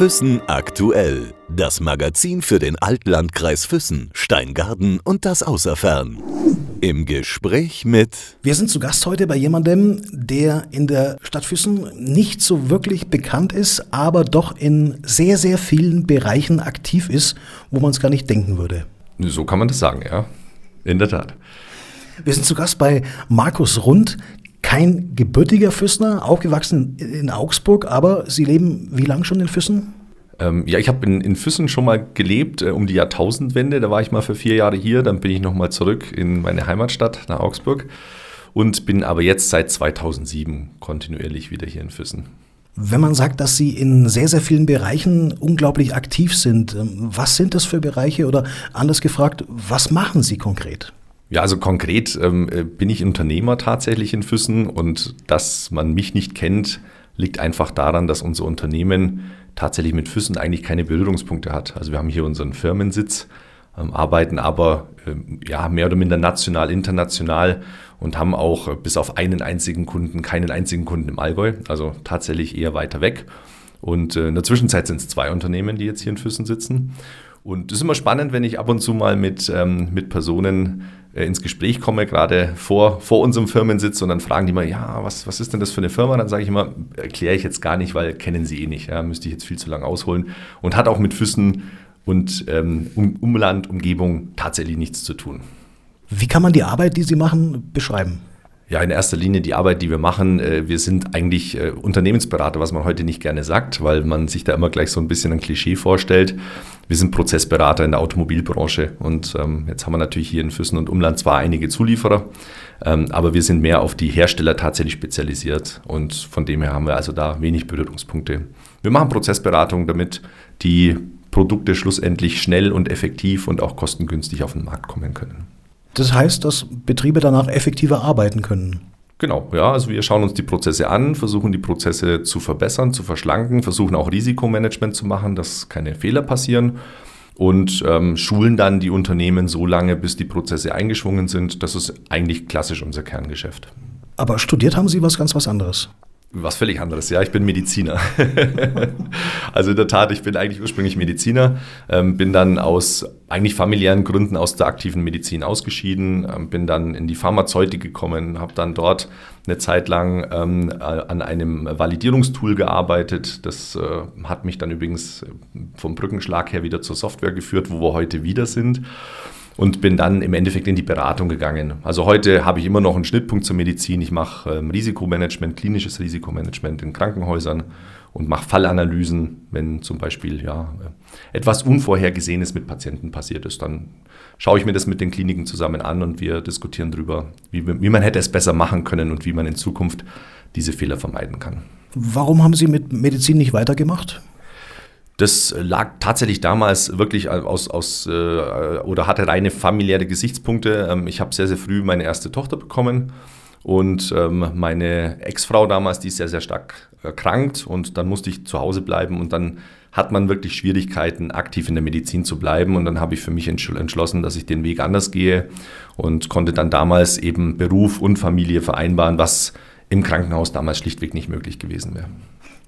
Füssen aktuell. Das Magazin für den Altlandkreis Füssen, Steingarten und das Außerfern. Im Gespräch mit. Wir sind zu Gast heute bei jemandem, der in der Stadt Füssen nicht so wirklich bekannt ist, aber doch in sehr, sehr vielen Bereichen aktiv ist, wo man es gar nicht denken würde. So kann man das sagen, ja. In der Tat. Wir sind zu Gast bei Markus Rund, kein gebürtiger Füssner, aufgewachsen in Augsburg, aber Sie leben wie lange schon in Füssen? Ähm, ja, ich habe in, in, Füssen schon mal gelebt, äh, um die Jahrtausendwende. Da war ich mal für vier Jahre hier, dann bin ich nochmal zurück in meine Heimatstadt nach Augsburg und bin aber jetzt seit 2007 kontinuierlich wieder hier in Füssen. Wenn man sagt, dass Sie in sehr, sehr vielen Bereichen unglaublich aktiv sind, ähm, was sind das für Bereiche oder anders gefragt, was machen Sie konkret? Ja, also konkret ähm, äh, bin ich Unternehmer tatsächlich in Füssen und dass man mich nicht kennt, liegt einfach daran, dass unser Unternehmen tatsächlich mit Füssen eigentlich keine Berührungspunkte hat. Also wir haben hier unseren Firmensitz, ähm, arbeiten aber ähm, ja, mehr oder minder national, international und haben auch äh, bis auf einen einzigen Kunden, keinen einzigen Kunden im Allgäu, also tatsächlich eher weiter weg. Und äh, in der Zwischenzeit sind es zwei Unternehmen, die jetzt hier in Füssen sitzen. Und es ist immer spannend, wenn ich ab und zu mal mit, ähm, mit Personen ins Gespräch komme, gerade vor, vor unserem Firmensitz und dann fragen die mal, ja, was, was ist denn das für eine Firma? Dann sage ich immer, erkläre ich jetzt gar nicht, weil kennen sie eh nicht. Ja, müsste ich jetzt viel zu lange ausholen. Und hat auch mit Füssen und ähm, um, Umland, Umgebung tatsächlich nichts zu tun. Wie kann man die Arbeit, die Sie machen, beschreiben? Ja, in erster Linie die Arbeit, die wir machen. Äh, wir sind eigentlich äh, Unternehmensberater, was man heute nicht gerne sagt, weil man sich da immer gleich so ein bisschen ein Klischee vorstellt. Wir sind Prozessberater in der Automobilbranche und ähm, jetzt haben wir natürlich hier in Füssen und Umland zwar einige Zulieferer, ähm, aber wir sind mehr auf die Hersteller tatsächlich spezialisiert und von dem her haben wir also da wenig Berührungspunkte. Wir machen Prozessberatung, damit die Produkte schlussendlich schnell und effektiv und auch kostengünstig auf den Markt kommen können. Das heißt, dass Betriebe danach effektiver arbeiten können. Genau, ja, also wir schauen uns die Prozesse an, versuchen die Prozesse zu verbessern, zu verschlanken, versuchen auch Risikomanagement zu machen, dass keine Fehler passieren und ähm, schulen dann die Unternehmen so lange, bis die Prozesse eingeschwungen sind. Das ist eigentlich klassisch unser Kerngeschäft. Aber studiert haben Sie was ganz was anderes. Was völlig anderes, ja, ich bin Mediziner. also in der Tat, ich bin eigentlich ursprünglich Mediziner, ähm, bin dann aus eigentlich familiären Gründen aus der aktiven Medizin ausgeschieden, ähm, bin dann in die Pharmazeutik gekommen, habe dann dort eine Zeit lang ähm, äh, an einem Validierungstool gearbeitet. Das äh, hat mich dann übrigens vom Brückenschlag her wieder zur Software geführt, wo wir heute wieder sind und bin dann im Endeffekt in die Beratung gegangen. Also heute habe ich immer noch einen Schnittpunkt zur Medizin. Ich mache ähm, Risikomanagement, klinisches Risikomanagement in Krankenhäusern und mache Fallanalysen, wenn zum Beispiel ja, äh, etwas Unvorhergesehenes mit Patienten passiert ist. Dann schaue ich mir das mit den Kliniken zusammen an und wir diskutieren darüber, wie, wie man hätte es besser machen können und wie man in Zukunft diese Fehler vermeiden kann. Warum haben Sie mit Medizin nicht weitergemacht? Das lag tatsächlich damals wirklich aus, aus äh, oder hatte reine familiäre Gesichtspunkte. Ähm, ich habe sehr, sehr früh meine erste Tochter bekommen und ähm, meine Ex-Frau damals, die ist sehr, sehr stark erkrankt und dann musste ich zu Hause bleiben und dann hat man wirklich Schwierigkeiten, aktiv in der Medizin zu bleiben. Und dann habe ich für mich entschlossen, dass ich den Weg anders gehe und konnte dann damals eben Beruf und Familie vereinbaren, was im Krankenhaus damals schlichtweg nicht möglich gewesen wäre.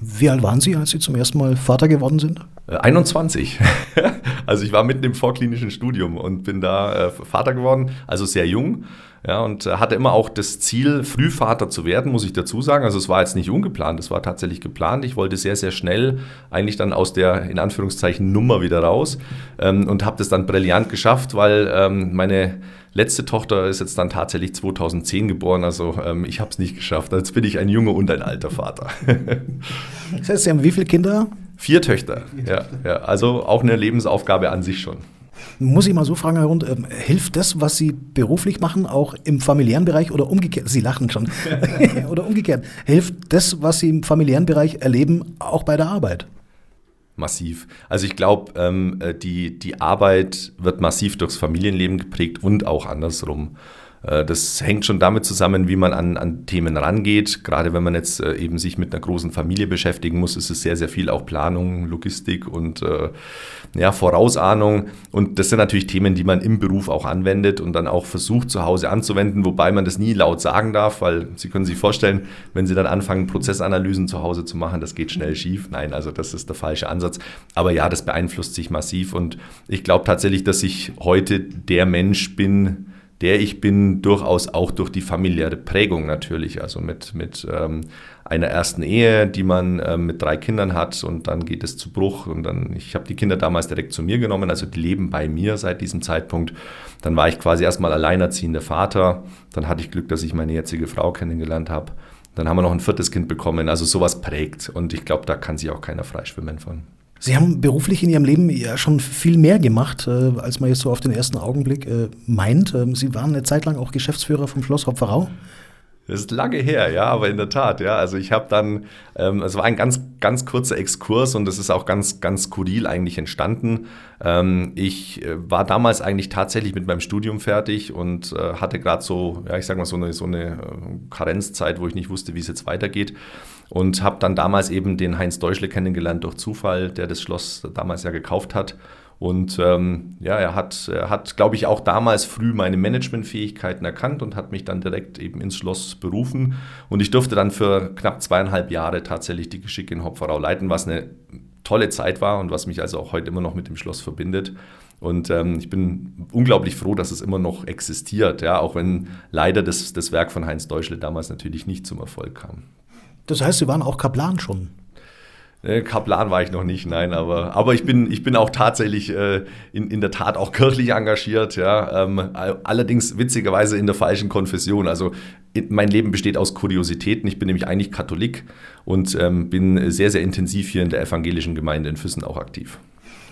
Wie alt waren Sie, als Sie zum ersten Mal Vater geworden sind? 21. Äh, also ich war mitten im vorklinischen Studium und bin da äh, Vater geworden, also sehr jung. Ja, und äh, hatte immer auch das Ziel, Frühvater zu werden, muss ich dazu sagen. Also es war jetzt nicht ungeplant, es war tatsächlich geplant. Ich wollte sehr, sehr schnell eigentlich dann aus der, in Anführungszeichen, Nummer wieder raus ähm, und habe das dann brillant geschafft, weil ähm, meine letzte Tochter ist jetzt dann tatsächlich 2010 geboren, also ähm, ich habe es nicht geschafft. Jetzt bin ich ein junger und ein alter Vater. das heißt, Sie haben wie viele Kinder? Vier Töchter, ja, ja, also auch eine Lebensaufgabe an sich schon. Muss ich mal so fragen, Herr Rund, äh, hilft das, was Sie beruflich machen, auch im familiären Bereich oder umgekehrt? Sie lachen schon. oder umgekehrt. Hilft das, was Sie im familiären Bereich erleben, auch bei der Arbeit? Massiv. Also ich glaube, ähm, äh, die, die Arbeit wird massiv durchs Familienleben geprägt und auch andersrum. Äh, das hängt schon damit zusammen, wie man an, an Themen rangeht. Gerade wenn man jetzt äh, eben sich mit einer großen Familie beschäftigen muss, ist es sehr, sehr viel auch Planung, Logistik und äh, ja, Vorausahnung. Und das sind natürlich Themen, die man im Beruf auch anwendet und dann auch versucht zu Hause anzuwenden, wobei man das nie laut sagen darf, weil Sie können sich vorstellen, wenn Sie dann anfangen, Prozessanalysen zu Hause zu machen, das geht schnell schief. Nein, also das ist der falsche Ansatz. Aber ja, das beeinflusst sich massiv und ich glaube tatsächlich, dass ich heute der Mensch bin, der ich bin, durchaus auch durch die familiäre Prägung natürlich. Also mit, mit ähm, einer ersten Ehe, die man äh, mit drei Kindern hat und dann geht es zu Bruch. Und dann, ich habe die Kinder damals direkt zu mir genommen, also die leben bei mir seit diesem Zeitpunkt. Dann war ich quasi erstmal alleinerziehender Vater. Dann hatte ich Glück, dass ich meine jetzige Frau kennengelernt habe. Dann haben wir noch ein viertes Kind bekommen. Also sowas prägt. Und ich glaube, da kann sich auch keiner freischwimmen von. Sie haben beruflich in Ihrem Leben ja schon viel mehr gemacht, äh, als man jetzt so auf den ersten Augenblick äh, meint. Ähm, Sie waren eine Zeit lang auch Geschäftsführer vom Schloss Hopferau. Das ist lange her, ja, aber in der Tat, ja. Also ich habe dann, ähm, es war ein ganz, ganz kurzer Exkurs und es ist auch ganz, ganz skurril eigentlich entstanden. Ähm, ich äh, war damals eigentlich tatsächlich mit meinem Studium fertig und äh, hatte gerade so, ja, ich sag mal so eine, so eine äh, Karenzzeit, wo ich nicht wusste, wie es jetzt weitergeht und habe dann damals eben den Heinz Deutschle kennengelernt durch Zufall, der das Schloss damals ja gekauft hat. Und ähm, ja, er hat, er hat, glaube ich, auch damals früh meine Managementfähigkeiten erkannt und hat mich dann direkt eben ins Schloss berufen. Und ich durfte dann für knapp zweieinhalb Jahre tatsächlich die Geschicke in Hopferau leiten, was eine tolle Zeit war und was mich also auch heute immer noch mit dem Schloss verbindet. Und ähm, ich bin unglaublich froh, dass es immer noch existiert, ja, auch wenn leider das, das Werk von Heinz Deutschle damals natürlich nicht zum Erfolg kam. Das heißt, Sie waren auch Kaplan schon? Äh, Kaplan war ich noch nicht, nein, aber, aber ich, bin, ich bin auch tatsächlich äh, in, in der Tat auch kirchlich engagiert, ja. Ähm, allerdings witzigerweise in der falschen Konfession. Also mein Leben besteht aus Kuriositäten. Ich bin nämlich eigentlich Katholik und ähm, bin sehr, sehr intensiv hier in der evangelischen Gemeinde in Füssen auch aktiv.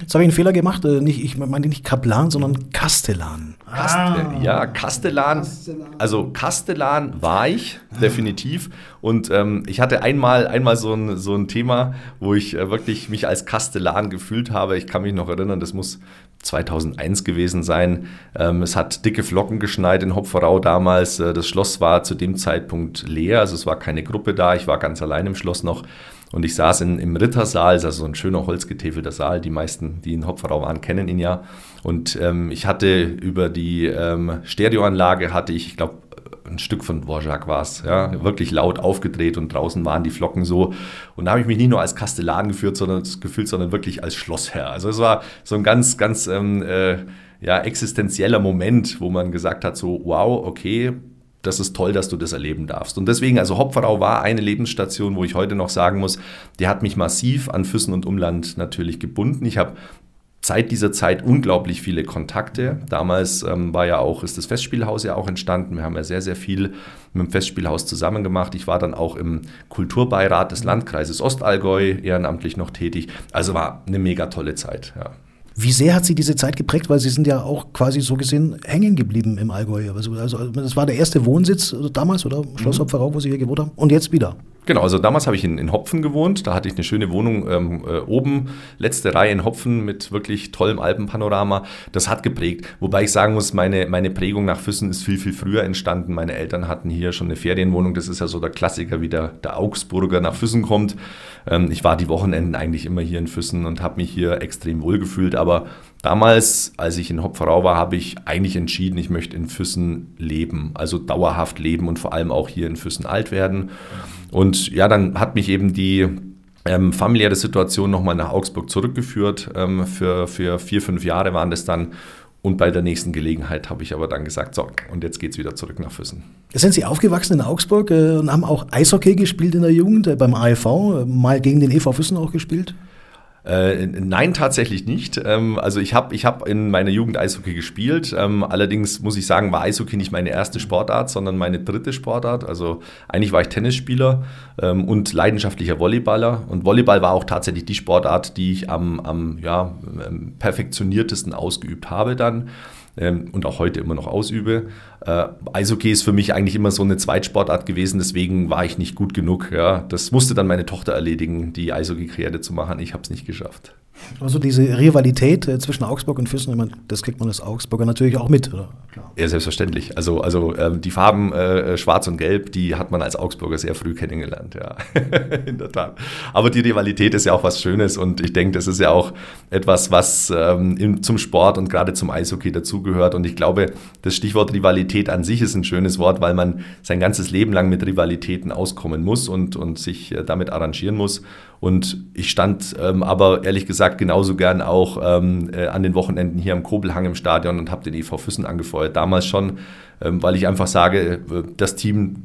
Jetzt habe ich einen Fehler gemacht. Äh, nicht, ich meine nicht Kaplan, sondern Kastellan. Kast ah. Ja, Kastellan. Also Kastellan war ich, definitiv. Und ähm, ich hatte einmal, einmal so, ein, so ein Thema, wo ich äh, wirklich mich als Kastellan gefühlt habe. Ich kann mich noch erinnern, das muss 2001 gewesen sein. Ähm, es hat dicke Flocken geschneit in Hopferau damals. Äh, das Schloss war zu dem Zeitpunkt leer, also es war keine Gruppe da. Ich war ganz allein im Schloss noch. Und ich saß in, im Rittersaal, also so ein schöner holzgetäfelter Saal. Die meisten, die in Hopferau waren, kennen ihn ja. Und ähm, ich hatte über die ähm, Stereoanlage, hatte ich, ich glaube, ein Stück von Dvorak war es, ja, wirklich laut aufgedreht und draußen waren die Flocken so. Und da habe ich mich nicht nur als Kastellan geführt, sondern, gefühlt, sondern wirklich als Schlossherr. Also es war so ein ganz, ganz ähm, äh, ja, existenzieller Moment, wo man gesagt hat, so, wow, okay, das ist toll, dass du das erleben darfst. Und deswegen, also Hopferau war eine Lebensstation, wo ich heute noch sagen muss, die hat mich massiv an Füssen und Umland natürlich gebunden. Ich habe seit dieser Zeit unglaublich viele Kontakte. Damals ähm, war ja auch, ist das Festspielhaus ja auch entstanden. Wir haben ja sehr, sehr viel mit dem Festspielhaus zusammen gemacht. Ich war dann auch im Kulturbeirat des Landkreises Ostallgäu ehrenamtlich noch tätig. Also war eine mega tolle Zeit, ja. Wie sehr hat Sie diese Zeit geprägt? Weil Sie sind ja auch quasi so gesehen hängen geblieben im Allgäu. Also, also das war der erste Wohnsitz damals, oder? Schloss mhm. Hopferau, wo Sie hier gewohnt haben. Und jetzt wieder. Genau, also damals habe ich in, in Hopfen gewohnt. Da hatte ich eine schöne Wohnung ähm, äh, oben, letzte Reihe in Hopfen mit wirklich tollem Alpenpanorama. Das hat geprägt. Wobei ich sagen muss, meine, meine Prägung nach Füssen ist viel, viel früher entstanden. Meine Eltern hatten hier schon eine Ferienwohnung. Das ist ja so der Klassiker, wie der, der Augsburger nach Füssen kommt. Ähm, ich war die Wochenenden eigentlich immer hier in Füssen und habe mich hier extrem wohl gefühlt. Aber damals, als ich in Hopferau war, habe ich eigentlich entschieden, ich möchte in Füssen leben. Also dauerhaft leben und vor allem auch hier in Füssen alt werden. Und ja, dann hat mich eben die ähm, familiäre Situation nochmal nach Augsburg zurückgeführt. Ähm, für, für vier, fünf Jahre waren das dann. Und bei der nächsten Gelegenheit habe ich aber dann gesagt, so, und jetzt geht es wieder zurück nach Füssen. Sind Sie aufgewachsen in Augsburg äh, und haben auch Eishockey gespielt in der Jugend, äh, beim AEV, äh, mal gegen den EV Füssen auch gespielt? Äh, nein, tatsächlich nicht. Ähm, also ich habe ich hab in meiner Jugend Eishockey gespielt. Ähm, allerdings muss ich sagen, war Eishockey nicht meine erste Sportart, sondern meine dritte Sportart. Also eigentlich war ich Tennisspieler ähm, und leidenschaftlicher Volleyballer. Und Volleyball war auch tatsächlich die Sportart, die ich am, am ja, perfektioniertesten ausgeübt habe dann. ähm, und auch heute immer noch ausübe. Äh, Eishockey ist für mich eigentlich immer so eine Zweitsportart gewesen, deswegen war ich nicht gut genug. Ja. Das musste dann meine Tochter erledigen, die Eishockey-Karriere zu machen. Ich habe es nicht geschafft. Also diese Rivalität äh, zwischen Augsburg und Füssen, meine, das kriegt man als Augsburger natürlich auch mit, oder? Klar. Ja, selbstverständlich. Also, also ähm, die Farben äh, Schwarz und Gelb, die hat man als Augsburger sehr früh kennengelernt, ja. In der Tat. Aber die Rivalität ist ja auch was Schönes und ich denke, das ist ja auch etwas, was ähm, im, zum Sport und gerade zum Eishockey dazugehört. Und ich glaube, das Stichwort Rivalität an sich ist ein schönes Wort, weil man sein ganzes Leben lang mit Rivalitäten auskommen muss und, und sich äh, damit arrangieren muss. Und ich stand ähm, aber ehrlich gesagt genauso gern auch ähm, äh, an den Wochenenden hier am Kobelhang im Stadion und habe den EV Füssen angefeuert. Damals schon, ähm, weil ich einfach sage, äh, das Team,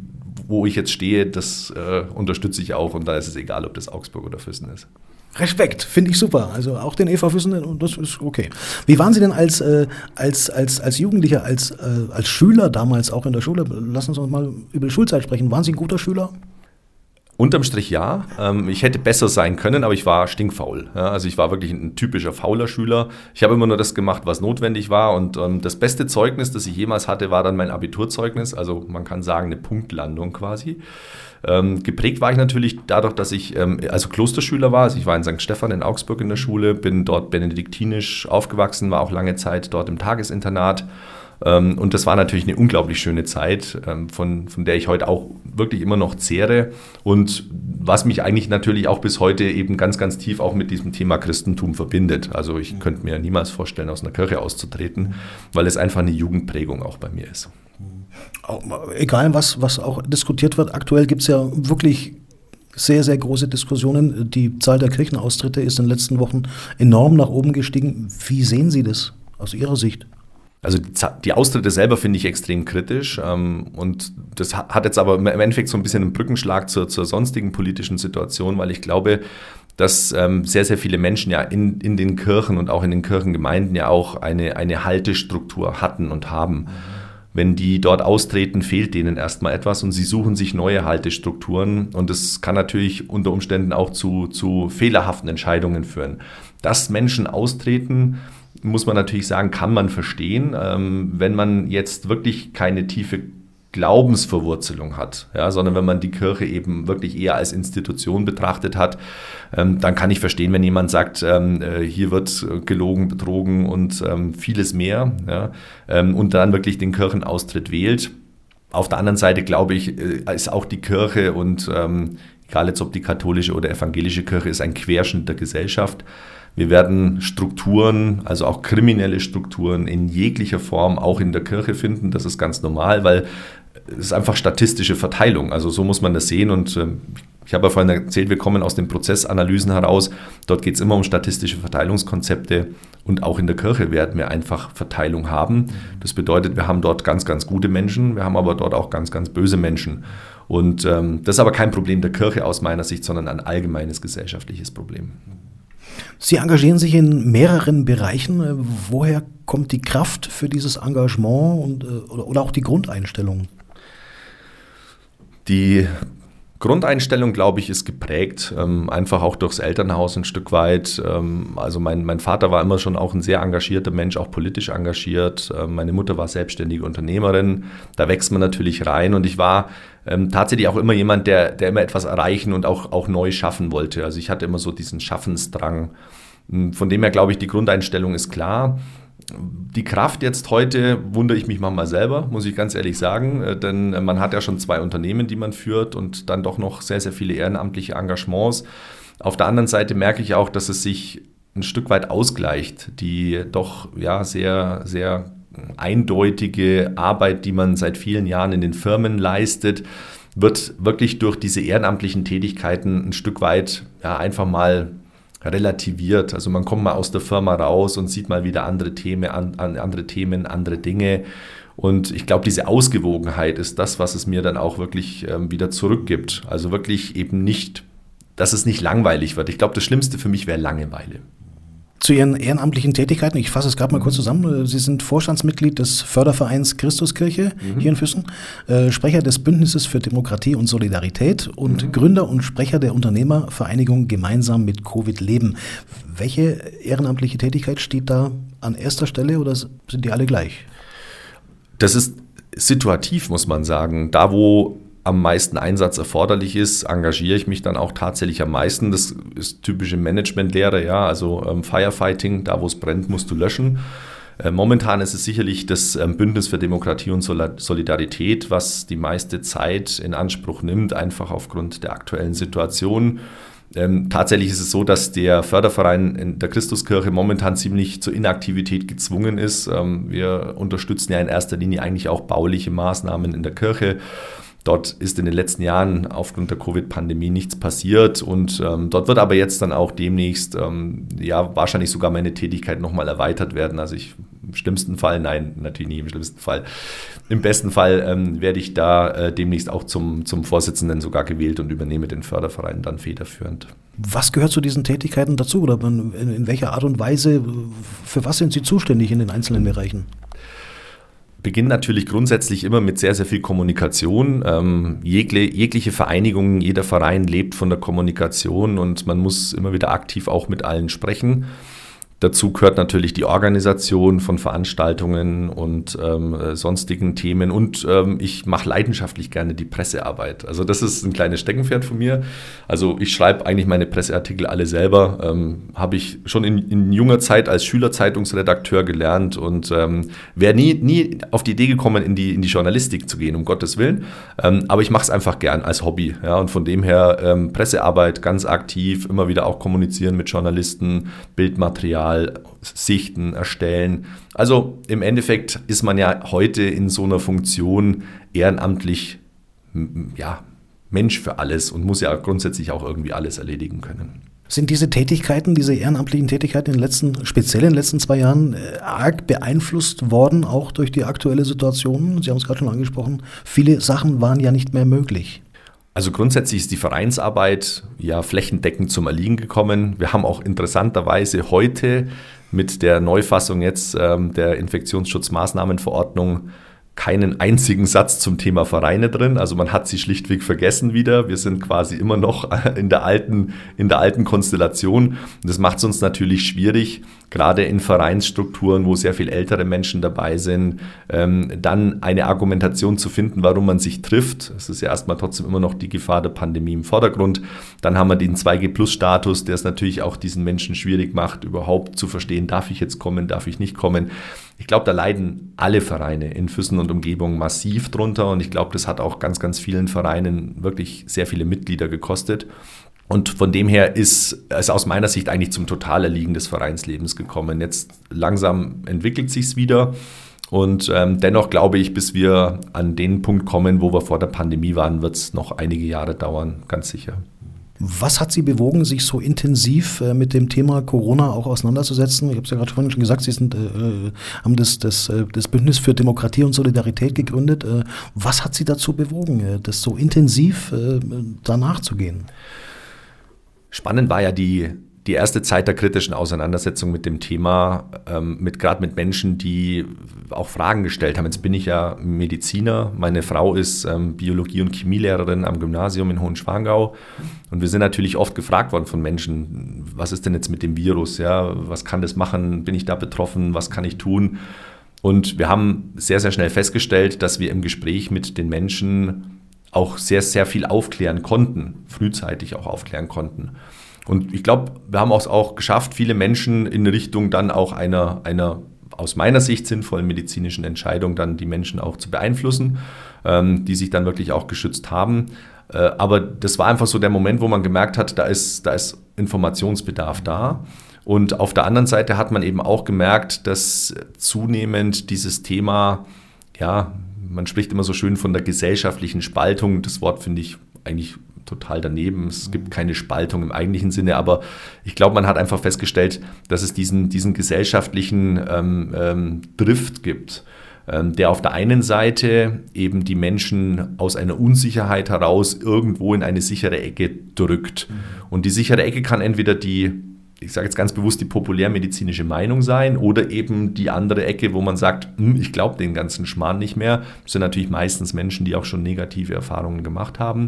wo ich jetzt stehe, das äh, unterstütze ich auch und da ist es egal, ob das Augsburg oder Füssen ist. Respekt, finde ich super. Also auch den EV Füssen, das ist okay. Wie waren Sie denn als, äh, als, als, als Jugendlicher, als, äh, als Schüler damals auch in der Schule? Lassen Sie uns mal über die Schulzeit sprechen. Waren Sie ein guter Schüler? Unterm Strich ja. Ähm, ich hätte besser sein können, aber ich war stinkfaul. Also ich war wirklich ein typischer fauler Schüler. Ich habe immer nur das gemacht, was notwendig war. Und ähm, das beste Zeugnis, das ich jemals hatte, war dann mein Abiturzeugnis. Also man kann sagen, eine Punktlandung quasi. Ähm, geprägt war ich natürlich dadurch, dass ich also Klosterschüler war. Also ich war in St. Stephan in Augsburg in der Schule, bin dort benediktinisch aufgewachsen, war auch lange Zeit dort im Tagesinternat ähm, und das war natürlich eine unglaublich schöne Zeit, ähm, von, von der ich heute auch wirklich immer noch zehre und was mich eigentlich natürlich auch bis heute eben ganz, ganz tief auch mit diesem Thema Christentum verbindet. Also ich könnte mir niemals vorstellen, aus einer Kirche auszutreten, weil es einfach eine Jugendprägung auch bei mir ist. Egal, was, was auch diskutiert wird, aktuell gibt es ja wirklich sehr, sehr große Diskussionen. Die Zahl der Kirchenaustritte ist in den letzten Wochen enorm nach oben gestiegen. Wie sehen Sie das aus Ihrer Sicht? Also die Austritte selber finde ich extrem kritisch ähm, und das hat jetzt aber im Endeffekt so ein bisschen einen Brückenschlag zur, zur sonstigen politischen Situation, weil ich glaube, dass ähm, sehr, sehr viele Menschen ja in, in den Kirchen und auch in den Kirchengemeinden ja auch eine, eine Haltestruktur hatten und haben. Wenn die dort austreten, fehlt denen erstmal etwas und sie suchen sich neue Haltestrukturen und das kann natürlich unter Umständen auch zu, zu fehlerhaften Entscheidungen führen. Dass Menschen austreten, muss man natürlich sagen, kann man verstehen, ähm, wenn man jetzt wirklich keine tiefe Glaubensverwurzelung hat, ja, sondern wenn man die Kirche eben wirklich eher als Institution betrachtet hat, ähm, dann kann ich verstehen, wenn jemand sagt, ähm, äh, hier wird gelogen, betrogen und ähm, vieles mehr ja, ähm, und dann wirklich den Kirchenaustritt wählt. Auf der anderen Seite glaube ich, äh, ist auch die Kirche und ähm, egal jetzt ob die katholische oder evangelische Kirche ist ein Querschnitt der Gesellschaft. Wir werden Strukturen, also auch kriminelle Strukturen in jeglicher Form auch in der Kirche finden. Das ist ganz normal, weil es ist einfach statistische Verteilung. Also so muss man das sehen. Und ähm, ich habe ja vorhin erzählt, wir kommen aus den Prozessanalysen heraus. Dort geht es immer um statistische Verteilungskonzepte. Und auch in der Kirche werden wir einfach Verteilung haben. Das bedeutet, wir haben dort ganz, ganz gute Menschen, wir haben aber dort auch ganz, ganz böse Menschen. Und ähm, das ist aber kein Problem der Kirche aus meiner Sicht, sondern ein allgemeines gesellschaftliches Problem. Sie engagieren sich in mehreren Bereichen. Äh, woher kommt die Kraft für dieses Engagement und, äh, oder, oder auch die Grundeinstellung? Die Grundeinstellung, glaube ich, ist geprägt, ähm, einfach auch durchs Elternhaus ein Stück weit. Ähm, also mein, mein Vater war immer schon auch ein sehr engagierter Mensch, auch politisch engagiert. Ähm, meine Mutter war selbstständige Unternehmerin. Da wächst man natürlich rein und ich war ähm, tatsächlich auch immer jemand, der, der immer etwas erreichen und auch, auch neu schaffen wollte. Also ich hatte immer so diesen Schaffensdrang. Von dem her glaube ich, die Grundeinstellung ist klar die Kraft jetzt heute wundere ich mich manchmal selber, muss ich ganz ehrlich sagen, äh, denn äh, man hat ja schon zwei Unternehmen, die man führt und dann doch noch sehr, sehr viele ehrenamtliche Engagements. Auf der anderen Seite merke ich auch, dass es sich ein Stück weit ausgleicht, die doch ja sehr, sehr eindeutige Arbeit, die man seit vielen Jahren in den Firmen leistet, wird wirklich durch diese ehrenamtlichen Tätigkeiten ein Stück weit ja, einfach mal relativiert. Also man kommt mal aus der Firma raus und sieht mal wieder andere Themen, an, andere Themen, andere Dinge. Und ich glaube, diese Ausgewogenheit ist das, was es mir dann auch wirklich ähm, wieder zurückgibt. Also wirklich eben nicht, dass es nicht langweilig wird. Ich glaube, das Schlimmste für mich wäre Langeweile. Zu Ihren ehrenamtlichen Tätigkeiten, ich fasse es gerade mal kurz zusammen. Sie sind Vorstandsmitglied des Fördervereins Christuskirche mhm. hier in Füssen, äh, Sprecher des Bündnisses für Demokratie und Solidarität und mhm. Gründer und Sprecher der Unternehmervereinigung Gemeinsam mit Covid Leben. Welche ehrenamtliche Tätigkeit steht da an erster Stelle oder sind die alle gleich? Das ist situativ, muss man sagen. Da, wo am meisten Einsatz erforderlich ist, engagiere ich mich dann auch tatsächlich am meisten. Das ist typische Managementlehre, ja, also ähm, Firefighting, da wo es brennt, musst du löschen. Äh, momentan ist es sicherlich das ähm, Bündnis für Demokratie und Solidarität, was die meiste Zeit in Anspruch nimmt, einfach aufgrund der aktuellen Situation. Ähm, tatsächlich ist es so, dass der Förderverein in der Christuskirche momentan ziemlich zur Inaktivität gezwungen ist. Ähm, wir unterstützen ja in erster Linie eigentlich auch bauliche Maßnahmen in der Kirche. Dort ist in den letzten Jahren aufgrund der Covid-Pandemie nichts passiert und ähm, dort wird aber jetzt dann auch demnächst ähm, ja wahrscheinlich sogar meine Tätigkeit nochmal erweitert werden. Also ich im schlimmsten Fall, nein, natürlich nicht im schlimmsten Fall. Im besten Fall ähm, werde ich da äh, demnächst auch zum, zum Vorsitzenden sogar gewählt und übernehme den Förderverein dann federführend. Was gehört zu diesen Tätigkeiten dazu oder in, in welcher Art und Weise, für was sind Sie zuständig in den einzelnen Bereichen? Beginnt natürlich grundsätzlich immer mit sehr, sehr viel Kommunikation. Ähm, jegle, jegliche Vereinigung, jeder Verein lebt von der Kommunikation und man muss immer wieder aktiv auch mit allen sprechen. Dazu gehört natürlich die Organisation von Veranstaltungen und ähm, äh, sonstigen Themen. Und ähm, ich mache leidenschaftlich gerne die Pressearbeit. Also das ist ein kleines Steckenpferd von mir. Also ich schreibe eigentlich meine Presseartikel alle selber. Ähm, Habe ich schon in, in, junger Zeit als Schülerzeitungsredakteur gelernt und ähm, wäre nie, nie auf die Idee gekommen, in die, in die Journalistik zu gehen, um Gottes Willen. Ähm, aber ich mache es einfach gern als Hobby. Ja? Und von dem her ähm, Pressearbeit ganz aktiv, immer wieder auch kommunizieren mit Journalisten, Bildmaterial Material sichten, erstellen. Also im Endeffekt ist man ja heute in so einer Funktion ehrenamtlich ja, Mensch für alles und muss ja grundsätzlich auch irgendwie alles erledigen können. Sind diese Tätigkeiten, diese ehrenamtlichen Tätigkeiten in den letzten, speziell in den letzten zwei Jahren, äh, arg beeinflusst worden, auch durch die aktuelle Situation? Sie haben es gerade schon angesprochen. Viele Sachen waren ja nicht mehr möglich. Also grundsätzlich ist die Vereinsarbeit ja flächendeckend zum Erliegen gekommen. Wir haben auch interessanterweise heute mit der Neufassung jetzt ähm, der Infektionsschutzmaßnahmenverordnung keinen einzigen Satz zum Thema Vereine drin. Also man hat sie schlichtweg vergessen wieder. Wir sind quasi immer noch in der alten, in der alten Konstellation. Und das macht es uns natürlich schwierig, gerade in Vereinsstrukturen, wo sehr viel ältere Menschen dabei sind, ähm, dann eine Argumentation zu finden, warum man sich trifft. Es ist ja erstmal trotzdem immer noch die Gefahr der Pandemie im Vordergrund. Dann haben wir den 2G-Plus-Status, der es natürlich auch diesen Menschen schwierig macht, überhaupt zu verstehen, darf ich jetzt kommen, darf ich nicht kommen. Ich glaube, da leiden alle Vereine in Füssen und Umgebung massiv drunter und ich glaube, das hat auch ganz, ganz vielen Vereinen wirklich sehr viele Mitglieder gekostet. Und von dem her ist es aus meiner Sicht eigentlich zum Totalerliegen des Vereinslebens gekommen. Jetzt langsam entwickelt sich es wieder. Und ähm, dennoch glaube ich, bis wir an den Punkt kommen, wo wir vor der Pandemie waren, wird es noch einige Jahre dauern, ganz sicher. Was hat Sie bewogen, sich so intensiv äh, mit dem Thema Corona auch auseinanderzusetzen? Ich habe es ja gerade vorhin schon gesagt, Sie sind, äh, äh, haben das, das, äh, das Bündnis für Demokratie und Solidarität gegründet. Äh, was hat Sie dazu bewogen, äh, das so intensiv danach zu gehen? Spannend war ja die, die erste Zeit der kritischen Auseinandersetzung mit dem Thema, ähm, mit gerade mit Menschen, die auch Fragen gestellt haben. Jetzt bin ich ja Mediziner, meine Frau ist ähm, Biologie- und Chemielehrerin am Gymnasium in Hohenschwangau. Und wir sind natürlich oft gefragt worden von Menschen, was ist denn jetzt mit dem Virus, ja, was kann das machen, bin ich da betroffen, was kann ich tun? Und wir haben sehr, sehr schnell festgestellt, dass wir im Gespräch mit den Menschen auch sehr, sehr viel aufklären konnten, frühzeitig auch aufklären konnten. Und ich glaube, wir haben es auch geschafft, viele Menschen in Richtung dann auch einer, einer aus meiner Sicht sinnvollen medizinischen Entscheidung dann die Menschen auch zu beeinflussen, ähm, die sich dann wirklich auch geschützt haben. Äh, aber das war einfach so der Moment, wo man gemerkt hat, da ist, da ist Informationsbedarf da. Und auf der anderen Seite hat man eben auch gemerkt, dass zunehmend dieses Thema ja, man spricht immer so schön von der gesellschaftlichen Spaltung. Das Wort finde ich eigentlich total daneben. Es gibt keine Spaltung im eigentlichen Sinne, aber ich glaube, man hat einfach festgestellt, dass es diesen, diesen gesellschaftlichen ähm, ähm, Drift gibt, ähm, der auf der einen Seite eben die Menschen aus einer Unsicherheit heraus irgendwo in eine sichere Ecke drückt. Mhm. Und die sichere Ecke kann entweder die ich sage jetzt ganz bewusst, die populärmedizinische Meinung sein oder eben die andere Ecke, wo man sagt, hm, ich glaube den ganzen Schmarrn nicht mehr. Das sind natürlich meistens Menschen, die auch schon negative Erfahrungen gemacht haben.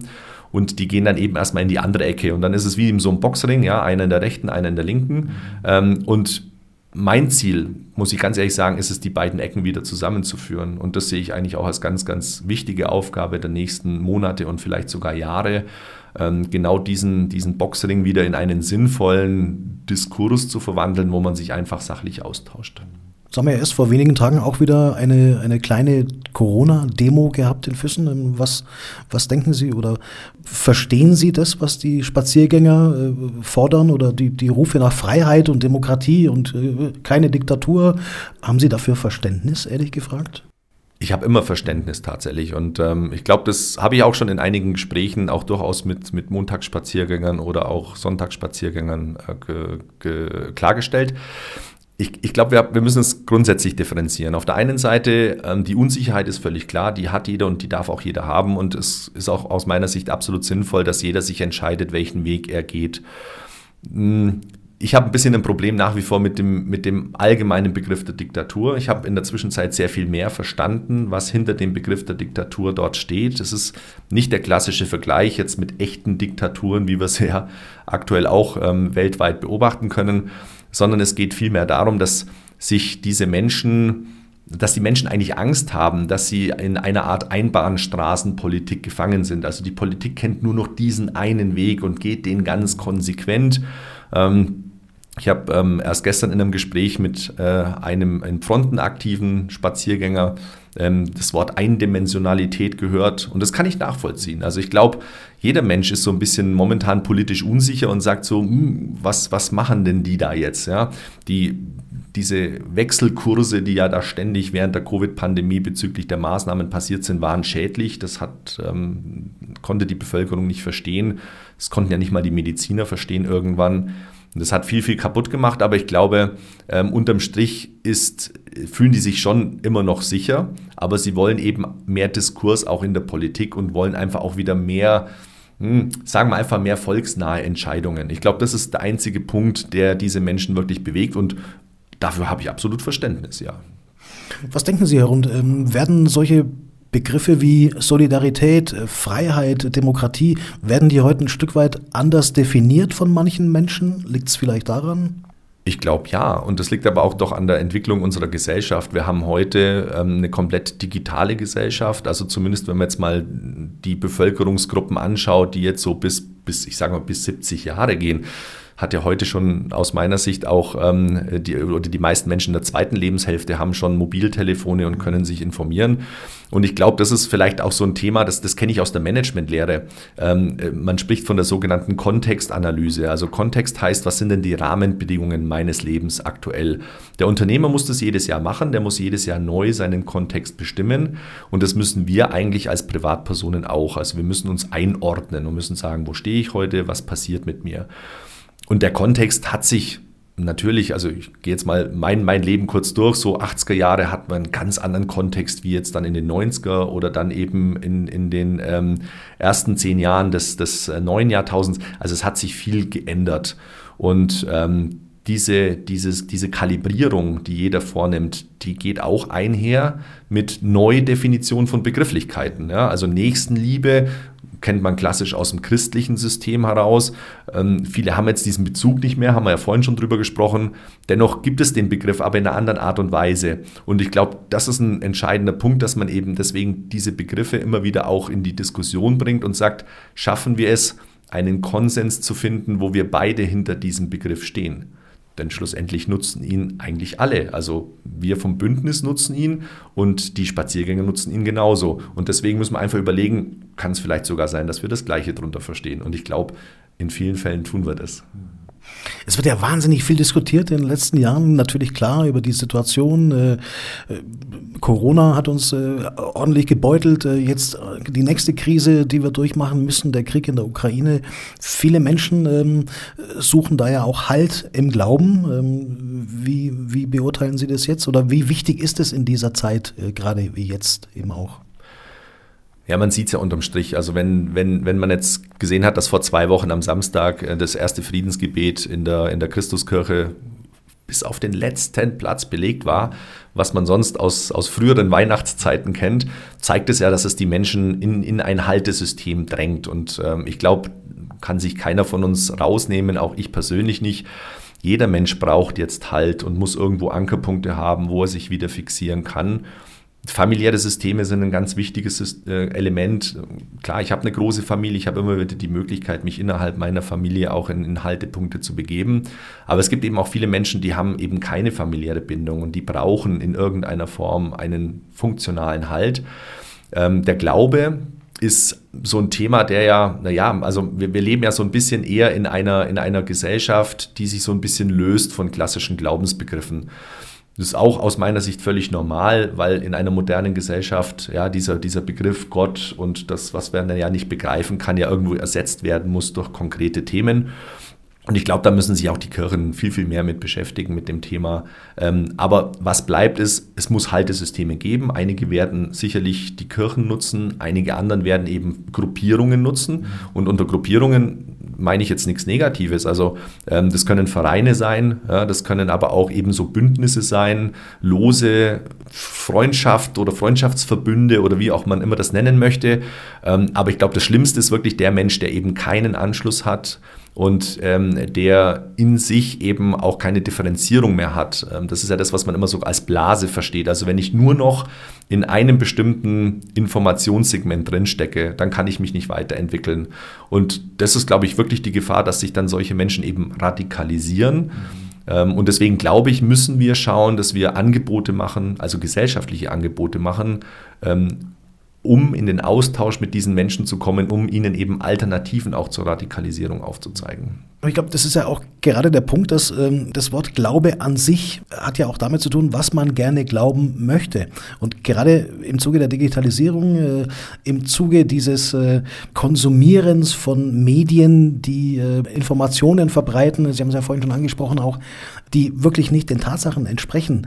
Und die gehen dann eben erstmal in die andere Ecke. Und dann ist es wie in so einem Boxring, ja, einer in der rechten, einer in der linken. Ähm, und mein Ziel, muss ich ganz ehrlich sagen, ist es, die beiden Ecken wieder zusammenzuführen. Und das sehe ich eigentlich auch als ganz, ganz wichtige Aufgabe der nächsten Monate und vielleicht sogar Jahre, genau diesen, diesen Boxring wieder in einen sinnvollen Diskurs zu verwandeln, wo man sich einfach sachlich austauscht. Jetzt haben wir erst vor wenigen Tagen auch wieder eine, eine kleine Corona-Demo gehabt in Füssen. Was, was denken Sie oder verstehen Sie das, was die Spaziergänger äh, fordern oder die, die Rufe nach Freiheit und Demokratie und äh, keine Diktatur? Haben Sie dafür Verständnis, ehrlich gefragt? Ich habe immer Verständnis tatsächlich und ähm, ich glaube, das habe ich auch schon in einigen Gesprächen auch durchaus mit, mit Montagsspaziergängern oder auch Sonntagsspaziergängern äh, klargestellt ich, ich glaube, wir, wir, müssen es grundsätzlich differenzieren. Auf der einen Seite, ähm, die Unsicherheit ist völlig klar, die hat jeder und die darf auch jeder haben. Und es ist auch aus meiner Sicht absolut sinnvoll, dass jeder sich entscheidet, welchen Weg er geht. Ich habe ein bisschen ein Problem nach wie vor mit dem, mit dem allgemeinen Begriff der Diktatur. Ich habe in der Zwischenzeit sehr viel mehr verstanden, was hinter dem Begriff der Diktatur dort steht. Es ist nicht der klassische Vergleich jetzt mit echten Diktaturen, wie wir es ja aktuell auch ähm, weltweit beobachten können sondern es geht vielmehr darum, dass sich diese Menschen, dass die Menschen eigentlich Angst haben, dass sie in einer Art Einbahnstraßenpolitik gefangen sind. Also die Politik kennt nur noch diesen einen Weg und geht den ganz konsequent. Ähm, ich habe ähm, erst gestern in einem Gespräch mit äh, einem, einem frontenaktiven Spaziergänger ähm, das Wort Eindimensionalität gehört und das kann ich nachvollziehen. Also ich glaube, jeder Mensch ist so ein bisschen momentan politisch unsicher und sagt so, hm, was, was machen denn die da jetzt? Ja? Die, diese Wechselkurse, die ja da ständig während der Covid-Pandemie bezüglich der Maßnahmen passiert sind, waren schädlich. Das hat, ähm, konnte die Bevölkerung nicht verstehen. Das konnten ja nicht mal die Mediziner verstehen irgendwann. Und das hat viel, viel kaputt gemacht, aber ich glaube, ähm, unterm Strich ist, fühlen die sich schon immer noch sicher, aber sie wollen eben mehr Diskurs auch in der Politik und wollen einfach auch wieder mehr, hm, sagen wir einfach mehr volksnahe Entscheidungen. Ich glaube, das ist der einzige Punkt, der diese Menschen wirklich bewegt und dafür habe ich absolut Verständnis, ja. Was denken Sie, Herr Rund, ähm, werden solche Begriffe wie Solidarität, Freiheit, Demokratie, werden die heute ein Stück weit anders definiert von manchen Menschen? Liegt es vielleicht daran? Ich glaube ja. Und das liegt aber auch doch an der Entwicklung unserer Gesellschaft. Wir haben heute ähm, eine komplett digitale Gesellschaft. Also zumindest, wenn man jetzt mal die Bevölkerungsgruppen anschaut, die jetzt so bis, bis ich sage mal, bis 70 Jahre gehen hat ja heute schon aus meiner Sicht auch, ähm, die, oder die meisten Menschen in der zweiten Lebenshälfte haben schon Mobiltelefone und können sich informieren. Und ich glaube, das ist vielleicht auch so ein Thema, das, das kenne ich aus der Managementlehre. Ähm, man spricht von der sogenannten Kontextanalyse. Also Kontext heißt, was sind denn die Rahmenbedingungen meines Lebens aktuell? Der Unternehmer muss das jedes Jahr machen, der muss jedes Jahr neu seinen Kontext bestimmen. Und das müssen wir eigentlich als Privatpersonen auch. Also wir müssen uns einordnen und müssen sagen, wo stehe ich heute, was passiert mit mir. Und der Kontext hat sich natürlich, also ich gehe jetzt mal mein, mein Leben kurz durch, so 80er Jahre hat man einen ganz anderen Kontext wie jetzt dann in den 90er oder dann eben in, in den ähm, ersten zehn Jahren des, des äh, neuen Jahrtausends. Also es hat sich viel geändert. Und ähm, diese, dieses, diese Kalibrierung, die jeder vornimmt, die geht auch einher mit Neudefinition von Begrifflichkeiten. Ja? Also Nächstenliebe kennt man klassisch aus dem christlichen System heraus. Ähm, viele haben jetzt diesen Bezug nicht mehr, haben wir ja vorhin schon drüber gesprochen. Dennoch gibt es den Begriff, aber in einer anderen Art und Weise. Und ich glaube, das ist ein entscheidender Punkt, dass man eben deswegen diese Begriffe immer wieder auch in die Diskussion bringt und sagt, schaffen wir es, einen Konsens zu finden, wo wir beide hinter diesem Begriff stehen. Denn schlussendlich nutzen ihn eigentlich alle. Also wir vom Bündnis nutzen ihn und die Spaziergänger nutzen ihn genauso. Und deswegen müssen wir einfach überlegen, kann es vielleicht sogar sein, dass wir das Gleiche darunter verstehen. Und ich glaube, in vielen Fällen tun wir das. Es wird ja wahnsinnig viel diskutiert in den letzten Jahren, natürlich klar über die Situation. Äh, äh, Corona hat uns äh, ordentlich gebeutelt. Jetzt die nächste Krise, die wir durchmachen müssen, der Krieg in der Ukraine. Viele Menschen ähm, suchen da ja auch Halt im Glauben. Ähm, wie, wie beurteilen Sie das jetzt oder wie wichtig ist es in dieser Zeit, gerade wie jetzt eben auch? Ja, man sieht es ja unterm Strich. Also wenn, wenn, wenn man jetzt gesehen hat, dass vor zwei Wochen am Samstag äh, das erste Friedensgebet in der, in der Christuskirche bis auf den letzten Platz belegt war, was man sonst aus, aus früheren Weihnachtszeiten kennt, zeigt es ja, dass es die Menschen in, in ein Haltesystem drängt. Und ähm, ich glaube, kann sich keiner von uns rausnehmen, auch ich persönlich nicht. Jeder Mensch braucht jetzt Halt und muss irgendwo Ankerpunkte haben, wo er sich wieder fixieren kann. Familiäre Systeme sind ein ganz wichtiges äh, Element. Klar, ich habe eine große Familie, ich habe immer wieder die Möglichkeit, mich innerhalb meiner Familie auch in, in, Haltepunkte zu begeben. Aber es gibt eben auch viele Menschen, die haben eben keine familiäre Bindung und die brauchen in irgendeiner Form einen funktionalen Halt. Ähm, der Glaube ist so ein Thema, der ja, naja, also wir, wir leben ja so ein bisschen eher in einer, in einer Gesellschaft, die sich so ein bisschen löst von klassischen Glaubensbegriffen. Das ist auch aus meiner Sicht völlig normal, weil in einer modernen Gesellschaft ja dieser, dieser Begriff Gott und das, was man ja nicht begreifen kann, ja irgendwo ersetzt werden muss durch konkrete Themen. Und ich glaube, da müssen sich auch die Kirchen viel, viel mehr mit beschäftigen mit dem Thema. Ähm, aber was bleibt ist, es muss Haltesysteme geben. Einige werden sicherlich die Kirchen nutzen, einige anderen werden eben Gruppierungen nutzen. Und unter Gruppierungen meine ich jetzt nichts Negatives. Also ähm, das können Vereine sein, das können aber auch eben so Bündnisse sein, lose Freundschaft oder Freundschaftsverbünde oder wie auch man immer das nennen möchte. Ähm, aber ich glaube, das Schlimmste ist wirklich der Mensch, der eben keinen Anschluss hat und ähm, der in sich eben auch keine Differenzierung mehr hat. Ähm, das ist ja das, was man immer so als Blase versteht. Also wenn ich nur noch in einem bestimmten Informationssegment drinstecke, dann kann ich mich nicht weiterentwickeln. Und das ist, glaube ich, wirklich die Gefahr, dass sich dann solche Menschen eben radikalisieren. Mhm. Und deswegen glaube ich, müssen wir schauen, dass wir Angebote machen, also gesellschaftliche Angebote machen, ähm, um in den Austausch mit diesen Menschen zu kommen, um ihnen eben Alternativen auch zur Radikalisierung aufzuzeigen. Ich glaube, das ist ja auch gerade der Punkt, dass ähm, das Wort Glaube an sich hat ja auch damit zu tun, was man gerne glauben möchte. Und gerade im Zuge der Digitalisierung, äh, im Zuge dieses äh, Konsumierens von Medien, die äh, Informationen verbreiten, Sie haben es ja vorhin schon angesprochen, auch die wirklich nicht den Tatsachen entsprechen,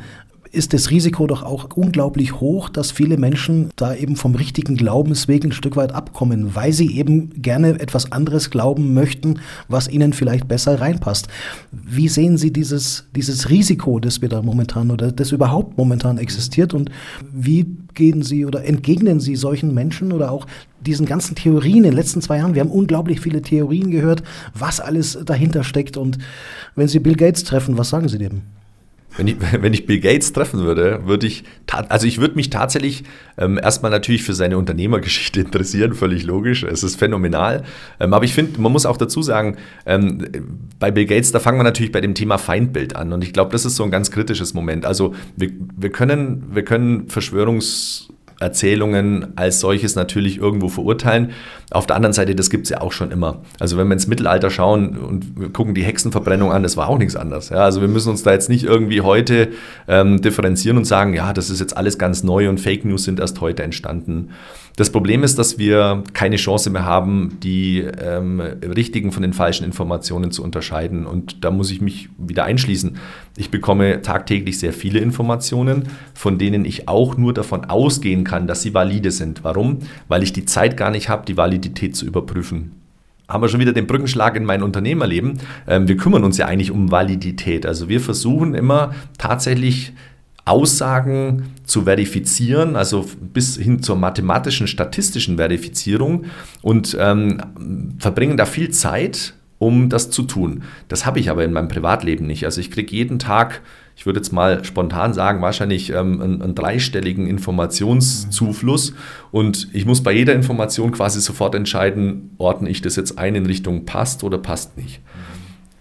ist das Risiko doch auch unglaublich hoch, dass viele Menschen da eben vom richtigen Glaubensweg ein Stück weit abkommen, weil sie eben gerne etwas anderes glauben möchten, was ihnen vielleicht besser reinpasst. Wie sehen Sie dieses, dieses Risiko, das wir da momentan oder das überhaupt momentan existiert und wie gehen Sie oder entgegnen Sie solchen Menschen oder auch diesen ganzen Theorien in den letzten zwei Jahren? Wir haben unglaublich viele Theorien gehört, was alles dahinter steckt und wenn Sie Bill Gates treffen, was sagen Sie dem? Wenn ich, wenn ich Bill Gates treffen würde, würde ich, also ich würde mich tatsächlich ähm, erstmal natürlich für seine Unternehmergeschichte interessieren, völlig logisch, es ist phänomenal. Ähm, aber ich finde, man muss auch dazu sagen, ähm, bei Bill Gates, da fangen wir natürlich bei dem Thema Feindbild an und ich glaube, das ist so ein ganz kritisches Moment. Also wir, wir, können, wir können Verschwörungs- Erzählungen als solches natürlich irgendwo verurteilen. Auf der anderen Seite, das gibt es ja auch schon immer. Also wenn wir ins Mittelalter schauen und gucken die Hexenverbrennung an, das war auch nichts anderes. Ja, also wir müssen uns da jetzt nicht irgendwie heute ähm, differenzieren und sagen, ja, das ist jetzt alles ganz neu und Fake News sind erst heute entstanden. Das Problem ist, dass wir keine Chance mehr haben, die ähm, richtigen von den falschen Informationen zu unterscheiden. Und da muss ich mich wieder einschließen. Ich bekomme tagtäglich sehr viele Informationen, von denen ich auch nur davon ausgehen kann, dass sie valide sind. Warum? Weil ich die Zeit gar nicht habe, die Validität zu überprüfen haben wir schon wieder den Brückenschlag in mein Unternehmerleben. Ähm, wir kümmern uns ja eigentlich um Validität. Also wir versuchen immer tatsächlich Aussagen zu verifizieren, also bis hin zur mathematischen, statistischen Verifizierung und ähm, verbringen da viel Zeit, um das zu tun. Das habe ich aber in meinem Privatleben nicht. Also ich kriege jeden Tag, ich würde jetzt mal spontan sagen, wahrscheinlich ähm, einen, einen, dreistelligen Informationszufluss und ich muss bei jeder Information quasi sofort entscheiden, ordne ich das jetzt ein in Richtung passt oder passt nicht.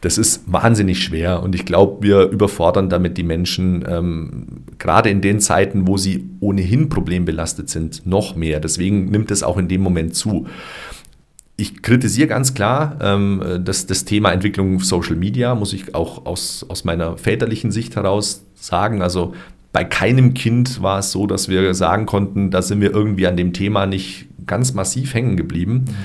Das ist wahnsinnig schwer und ich glaube, wir überfordern damit die Menschen, ähm, gerade in den Zeiten, wo sie ohnehin problembelastet sind, noch mehr. Deswegen nimmt es auch in dem Moment zu. Ich kritisiere ganz klar ähm, dass das Thema Entwicklung Social Media, muss ich auch aus, aus meiner väterlichen Sicht heraus sagen. Also bei keinem Kind war es so, dass wir sagen konnten, da sind wir irgendwie an dem Thema nicht ganz massiv hängen geblieben. Mhm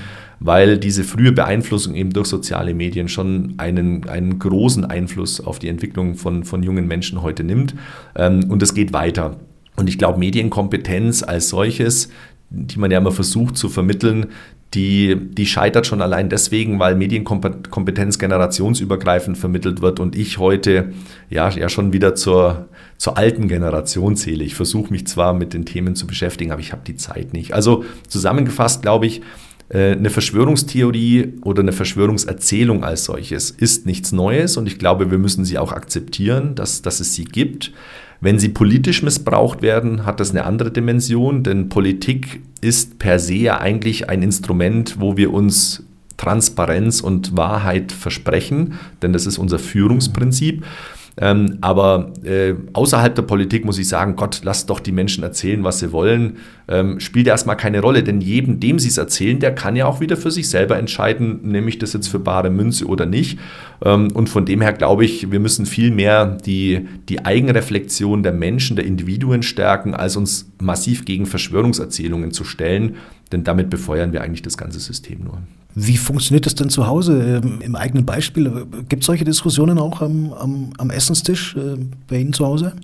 weil diese frühe Beeinflussung eben durch soziale Medien schon einen, einen großen Einfluss auf die Entwicklung von, von jungen Menschen heute nimmt. Ähm, und es geht weiter. Und ich glaube, Medienkompetenz als solches, die man ja immer versucht zu vermitteln, die, die scheitert schon allein deswegen, weil Medienkompetenz generationsübergreifend vermittelt wird und ich heute ja, ja schon wieder zur, zur alten Generation zähle. Ich versuche mich zwar mit den Themen zu beschäftigen, aber ich habe die Zeit nicht. Also zusammengefasst glaube ich, eine Verschwörungstheorie oder eine Verschwörungserzählung als solches ist nichts Neues und ich glaube, wir müssen sie auch akzeptieren, dass, dass es sie gibt. Wenn sie politisch missbraucht werden, hat das eine andere Dimension, denn Politik ist per se ja eigentlich ein Instrument, wo wir uns Transparenz und Wahrheit versprechen, denn das ist unser Führungsprinzip. Ähm, aber äh, außerhalb der Politik muss ich sagen, Gott, lasst doch die Menschen erzählen, was sie wollen. Ähm, spielt erstmal keine Rolle, denn jedem, dem sie es erzählen, der kann ja auch wieder für sich selber entscheiden, nehme ich das jetzt für bare Münze oder nicht. Ähm, und von dem her glaube ich, wir müssen viel mehr die, die Eigenreflexion der Menschen, der Individuen stärken, als uns massiv gegen Verschwörungserzählungen zu stellen, denn damit befeuern wir eigentlich das ganze System nur. Wie funktioniert das denn zu Hause ähm, im eigenen Beispiel? Gibt es solche Diskussionen auch am, am, am Essenstisch äh, bei Ihnen zu Hause?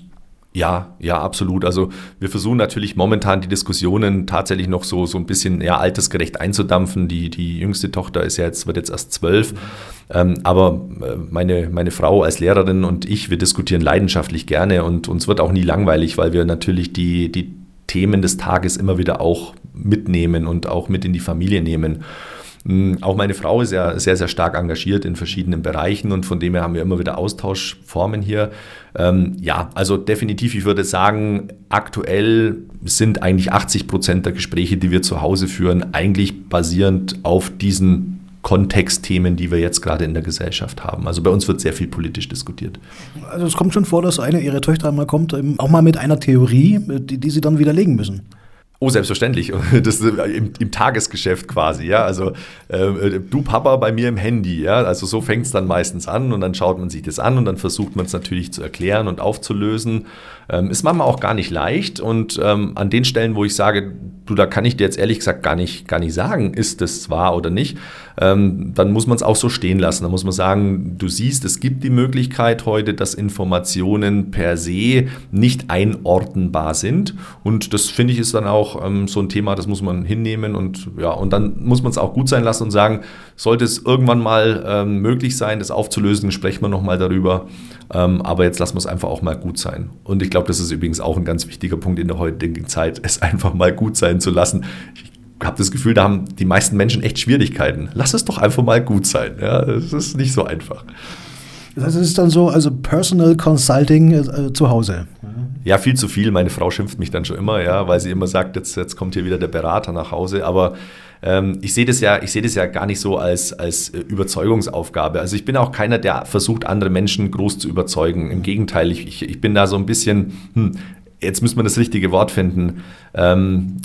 Ja, ja, absolut. Also wir versuchen natürlich momentan die Diskussionen tatsächlich noch so, so ein bisschen ja, altersgerecht einzudampfen. Die, die jüngste Tochter ist ja jetzt, wird jetzt erst zwölf. Ähm, aber äh, meine, meine Frau als Lehrerin und ich, wir diskutieren leidenschaftlich gerne und uns wird auch nie langweilig, weil wir natürlich die, die Themen des Tages immer wieder auch mitnehmen und auch mit in die Familie nehmen. Hm, auch meine Frau ist ja sehr, sehr stark engagiert in verschiedenen Bereichen und von dem her haben wir immer wieder Austauschformen hier. Ähm, ja, also definitiv, ich würde sagen, aktuell sind eigentlich 80 Prozent der Gespräche, die wir zu Hause führen, eigentlich basierend auf diesen Kontextthemen, die wir jetzt gerade in der Gesellschaft haben. Also bei uns wird sehr viel politisch diskutiert. Also es kommt schon vor, dass eine ihrer Töchter einmal kommt, ähm, auch mal mit einer Theorie, die, die sie dann widerlegen müssen. Oh, selbstverständlich. Das ist im, im Tagesgeschäft quasi, ja. Also äh, du Papa bei mir im Handy, ja. Also so fängt es dann meistens an und dann schaut man sich das an und dann versucht man es natürlich zu erklären und aufzulösen. Ähm, ist manchmal auch gar nicht leicht und ähm, an den Stellen, wo ich sage, du, da kann ich dir jetzt ehrlich gesagt gar nicht, gar nicht sagen, ist das wahr oder nicht, ähm, dann muss man es auch so stehen lassen. Da muss man sagen, du siehst, es gibt die Möglichkeit heute, dass Informationen per se nicht einordnbar sind und das finde ich ist dann auch ähm, so ein Thema, das muss man hinnehmen und ja, und dann muss man es auch gut sein lassen und sagen, sollte es irgendwann mal ähm, möglich sein, das aufzulösen, sprechen wir nochmal darüber. Ähm, aber jetzt lassen wir es einfach auch mal gut sein. Und ich glaube, das ist übrigens auch ein ganz wichtiger Punkt in der heutigen Zeit, es einfach mal gut sein zu lassen. Ich habe das Gefühl, da haben die meisten Menschen echt Schwierigkeiten. Lass es doch einfach mal gut sein. Ja, das ist nicht so einfach. Das es ist dann so, also Personal Consulting äh, zu Hause. Ja, viel zu viel. Meine Frau schimpft mich dann schon immer, ja, weil sie immer sagt, jetzt, jetzt kommt hier wieder der Berater nach Hause. Aber ich sehe das ja, ich sehe das ja gar nicht so als, als äh, Überzeugungsaufgabe. Also ich bin auch keiner, der versucht, andere Menschen groß zu überzeugen. Im Gegenteil, ich, ich, ich bin da so ein bisschen, hm, jetzt müssen wir das richtige Wort finden. Ähm,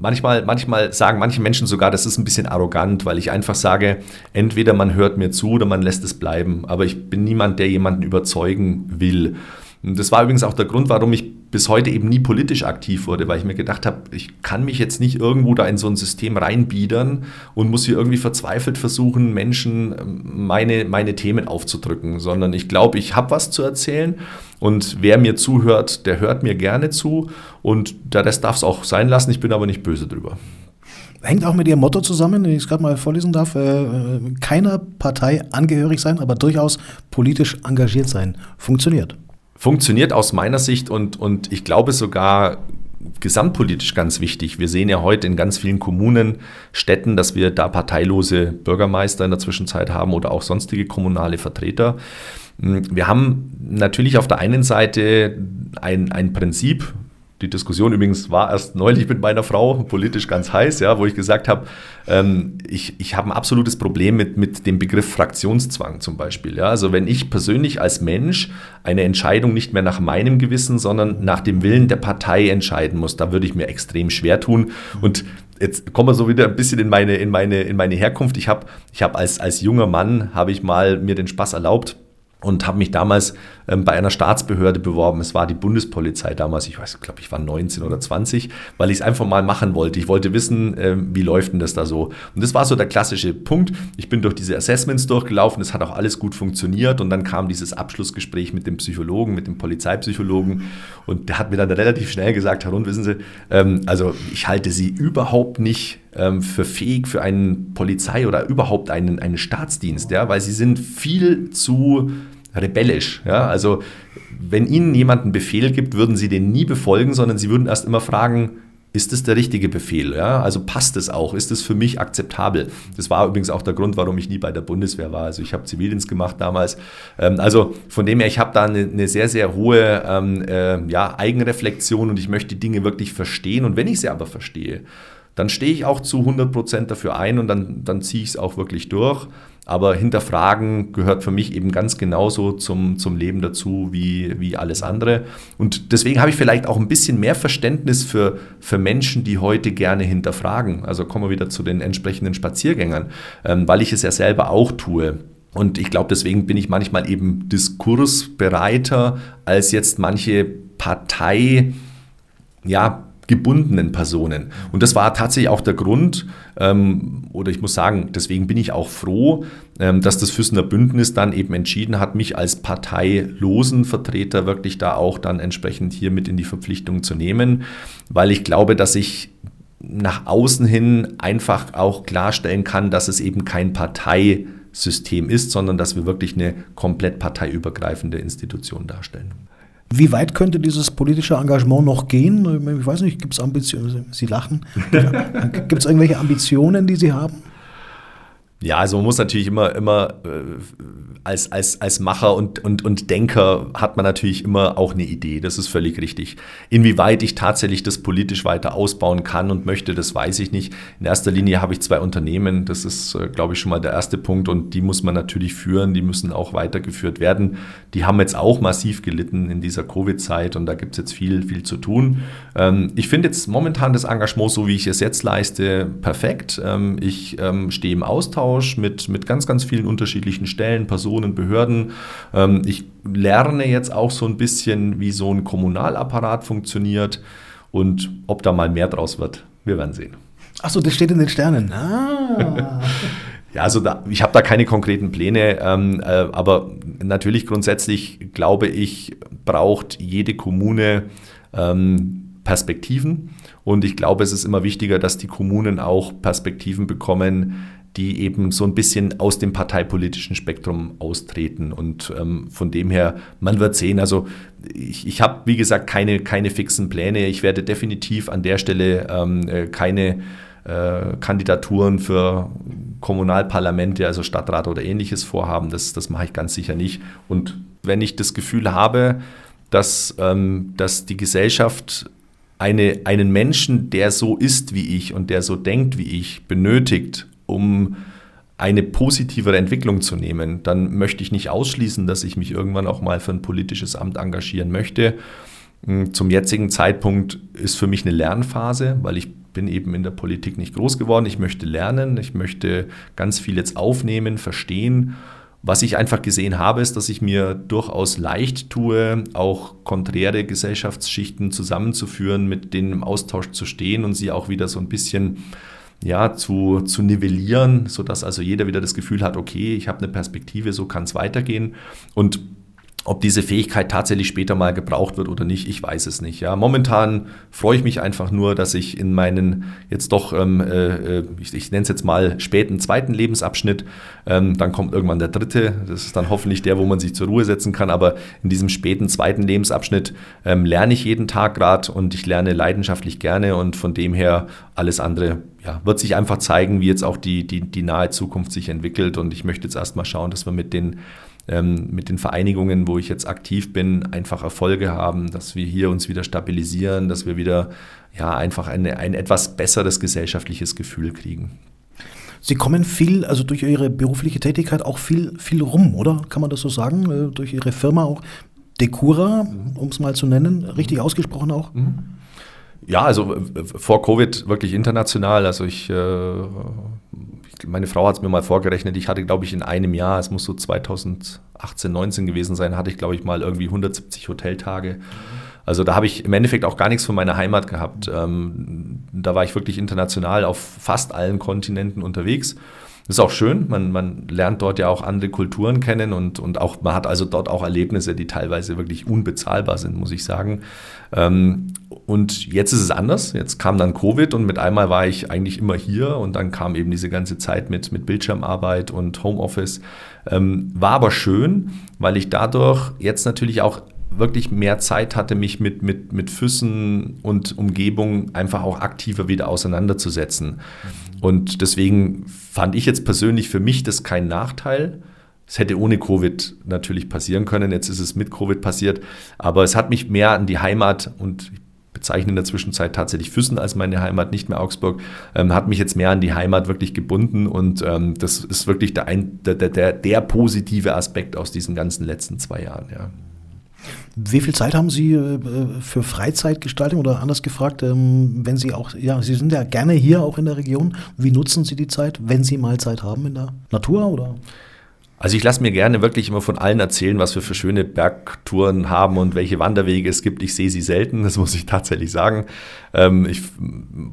manchmal, manchmal sagen manche Menschen sogar, das ist ein bisschen arrogant, weil ich einfach sage, entweder man hört mir zu oder man lässt es bleiben. Aber ich bin niemand, der jemanden überzeugen will. Und das war übrigens auch der Grund, warum ich bis heute eben nie politisch aktiv wurde, weil ich mir gedacht habe, ich kann mich jetzt nicht irgendwo da in so ein System reinbiedern und muss hier irgendwie verzweifelt versuchen, Menschen ähm, meine, meine Themen aufzudrücken, sondern ich glaube, ich habe was zu erzählen und wer mir zuhört, der hört mir gerne zu und der Rest darf es auch sein lassen, ich bin aber nicht böse drüber. Hängt auch mit Ihrem Motto zusammen, wenn ich es gerade mal vorlesen darf, äh, keiner Partei angehörig sein, aber durchaus politisch engagiert sein. Funktioniert funktioniert aus meiner Sicht und, und ich glaube sogar gesamtpolitisch ganz wichtig. Wir sehen ja heute in ganz vielen Kommunen, Städten, dass wir da parteilose Bürgermeister in der Zwischenzeit haben oder auch sonstige kommunale Vertreter. Wir haben natürlich auf der einen Seite ein, ein Prinzip, die Diskussion übrigens war erst neulich mit meiner Frau, politisch ganz heiß, ja, wo ich gesagt habe, ähm, ich, ich habe ein absolutes Problem mit, mit dem Begriff Fraktionszwang zum Beispiel. Ja. Also wenn ich persönlich als Mensch eine Entscheidung nicht mehr nach meinem Gewissen, sondern nach dem Willen der Partei entscheiden muss, da würde ich mir extrem schwer tun. Und jetzt kommen wir so wieder ein bisschen in meine, in meine, in meine Herkunft. Ich habe ich hab als, als junger Mann, habe ich mal mir den Spaß erlaubt, und habe mich damals ähm, bei einer Staatsbehörde beworben. Es war die Bundespolizei damals, ich weiß, glaube ich, war 19 oder 20, weil ich es einfach mal machen wollte. Ich wollte wissen, ähm, wie läuft denn das da so? Und das war so der klassische Punkt. Ich bin durch diese Assessments durchgelaufen, es hat auch alles gut funktioniert und dann kam dieses Abschlussgespräch mit dem Psychologen, mit dem Polizeipsychologen und der hat mir dann relativ schnell gesagt, Herr Rund, wissen Sie, ähm, also ich halte Sie überhaupt nicht ähm, für fähig für einen Polizei oder überhaupt einen, einen Staatsdienst, ja, weil sie sind viel zu rebellisch. Ja? Also wenn Ihnen jemand einen Befehl gibt, würden Sie den nie befolgen, sondern Sie würden erst immer fragen, ist es der richtige Befehl? Ja? Also passt es auch? Ist es für mich akzeptabel? Das war übrigens auch der Grund, warum ich nie bei der Bundeswehr war. Also ich habe Zivildienst gemacht damals. Ähm, also von dem her, ich habe da eine, eine, sehr, sehr hohe ähm, äh, ja, Eigenreflexion und ich möchte die Dinge wirklich verstehen. Und wenn ich sie aber verstehe, dann stehe ich auch zu 100% dafür ein und dann, dann ziehe ich es auch wirklich durch. Aber hinterfragen gehört für mich eben ganz genauso zum, zum Leben dazu wie, wie alles andere. Und deswegen habe ich vielleicht auch ein bisschen mehr Verständnis für, für Menschen, die heute gerne hinterfragen. Also kommen wir wieder zu den entsprechenden Spaziergängern, ähm, weil ich es ja selber auch tue. Und ich glaube, deswegen bin ich manchmal eben diskursbereiter als jetzt manche Partei, ja, gebundenen Personen. Und das war tatsächlich auch der Grund, ähm, oder ich muss sagen, deswegen bin ich auch froh, ähm, dass das Füssener Bündnis dann eben entschieden hat, mich als parteilosen Vertreter wirklich da auch dann entsprechend hier mit in die Verpflichtung zu nehmen, weil ich glaube, dass ich nach außen hin einfach auch klarstellen kann, dass es eben kein Parteisystem ist, sondern dass wir wirklich eine komplett parteiübergreifende Institution darstellen. Wie weit könnte dieses politische Engagement noch gehen? Ich weiß nicht, gibt es Ambitionen? Sie lachen. gibt es irgendwelche Ambitionen, die Sie haben? Ja, also man muss natürlich immer, immer äh, als, als, als Macher und, und, und Denker hat man natürlich immer auch eine Idee, das ist völlig richtig. Inwieweit ich tatsächlich das politisch weiter ausbauen kann und möchte, das weiß ich nicht. In erster Linie habe ich zwei Unternehmen, das ist, äh, glaube ich, schon mal der erste Punkt und die muss man natürlich führen, die müssen auch weitergeführt werden. Die haben jetzt auch massiv gelitten in dieser Covid-Zeit und da gibt es jetzt viel, viel zu tun. Ähm, ich finde jetzt momentan das Engagement, so wie ich es jetzt leiste, perfekt. Ähm, ich ähm, stehe im Austausch Austausch mit, mit ganz, ganz vielen unterschiedlichen Stellen, Personen, Behörden. Ähm, ich lerne jetzt auch so ein bisschen, wie so ein Kommunalapparat funktioniert und ob da mal mehr draus wird. Wir werden sehen. Achso, das steht in den Sternen. Ah. Ja, also da, ich habe da keine konkreten Pläne, ähm, äh, aber natürlich grundsätzlich glaube ich, braucht jede Kommune ähm, Perspektiven. Und ich glaube, es ist immer wichtiger, dass die Kommunen auch Perspektiven bekommen, die eben so ein bisschen aus dem parteipolitischen Spektrum austreten. Und ähm, von dem her, man wird sehen, also ich, ich habe, wie gesagt, keine, keine fixen Pläne. Ich werde definitiv an der Stelle ähm, äh, keine äh, Kandidaturen für Kommunalparlamente, also Stadtrat oder ähnliches vorhaben. Das, das mache ich ganz sicher nicht. Und wenn ich das Gefühl habe, dass, ähm, dass die Gesellschaft eine, einen Menschen, der so ist wie ich und der so denkt wie ich, benötigt, um eine positivere Entwicklung zu nehmen, dann möchte ich nicht ausschließen, dass ich mich irgendwann auch mal für ein politisches Amt engagieren möchte. Hm, zum jetzigen Zeitpunkt ist für mich eine Lernphase, weil ich bin eben in der Politik nicht groß geworden. Ich möchte lernen, ich möchte ganz viel jetzt aufnehmen, verstehen. Was ich einfach gesehen habe, ist, dass ich mir durchaus leicht tue, auch konträre Gesellschaftsschichten zusammenzuführen, mit denen im Austausch zu stehen und sie auch wieder so ein bisschen ja, zu, zu nivellieren, sodass also jeder wieder das Gefühl hat, okay, ich habe eine Perspektive, so kann es weitergehen. Und ob diese Fähigkeit tatsächlich später mal gebraucht wird oder nicht, ich weiß es nicht. Ja, momentan freue ich mich einfach nur, dass ich in meinen jetzt doch, ähm, äh, äh ich, ich nenne es jetzt mal späten zweiten Lebensabschnitt, ähm, dann kommt irgendwann der dritte. Das ist dann hoffentlich der, wo man sich zur Ruhe setzen kann. Aber in diesem späten zweiten Lebensabschnitt ähm, lerne ich jeden Tag gerade und ich lerne leidenschaftlich gerne und von dem her alles andere ja, wird sich einfach zeigen, wie jetzt auch die, die, die nahe Zukunft sich entwickelt. Und ich möchte jetzt erstmal schauen, dass wir mit den ähm, mit den Vereinigungen, wo ich jetzt aktiv bin, einfach Erfolge haben, dass wir hier uns wieder stabilisieren, dass wir wieder ja, einfach eine, ein etwas besseres gesellschaftliches Gefühl kriegen. Sie kommen viel, also durch Ihre berufliche Tätigkeit auch viel, viel rum, oder? Kann man das so sagen? Äh, durch Ihre Firma auch. Decura, um es mal zu nennen, richtig ausgesprochen auch? Mhm. Ja, also vor Covid wirklich international. Also ich, äh, meine Frau hat es mir mal vorgerechnet. Ich hatte, glaube ich, in einem Jahr, es muss so 2018, 19 gewesen sein, hatte ich, glaube ich, mal irgendwie 170 Hoteltage. Also da habe ich im Endeffekt auch gar nichts von meiner Heimat gehabt. Ähm, da war ich wirklich international auf fast allen Kontinenten unterwegs. Das ist auch schön, man, man lernt dort ja auch andere Kulturen kennen und, und auch, man hat also dort auch Erlebnisse, die teilweise wirklich unbezahlbar sind, muss ich sagen. Ähm, und jetzt ist es anders. Jetzt kam dann Covid und mit einmal war ich eigentlich immer hier und dann kam eben diese ganze Zeit mit, mit Bildschirmarbeit und Homeoffice. Ähm, war aber schön, weil ich dadurch jetzt natürlich auch wirklich mehr Zeit hatte, mich mit, mit, mit Füssen und Umgebung einfach auch aktiver wieder auseinanderzusetzen. Und deswegen fand ich jetzt persönlich für mich das kein Nachteil. Es hätte ohne Covid natürlich passieren können, jetzt ist es mit Covid passiert, aber es hat mich mehr an die Heimat und ich bezeichne in der Zwischenzeit tatsächlich Füssen als meine Heimat, nicht mehr Augsburg, ähm, hat mich jetzt mehr an die Heimat wirklich gebunden und ähm, das ist wirklich der, der, der, der positive Aspekt aus diesen ganzen letzten zwei Jahren. Ja. Wie viel Zeit haben Sie äh, für Freizeitgestaltung oder anders gefragt, ähm, wenn Sie auch, ja, Sie sind ja gerne hier auch in der Region. Wie nutzen Sie die Zeit, wenn Sie mal Zeit haben in der Natur oder? Also ich lasse mir gerne wirklich immer von allen erzählen, was wir für schöne Bergtouren haben und welche Wanderwege es gibt. Ich sehe sie selten, das muss ich tatsächlich sagen. Ähm, ich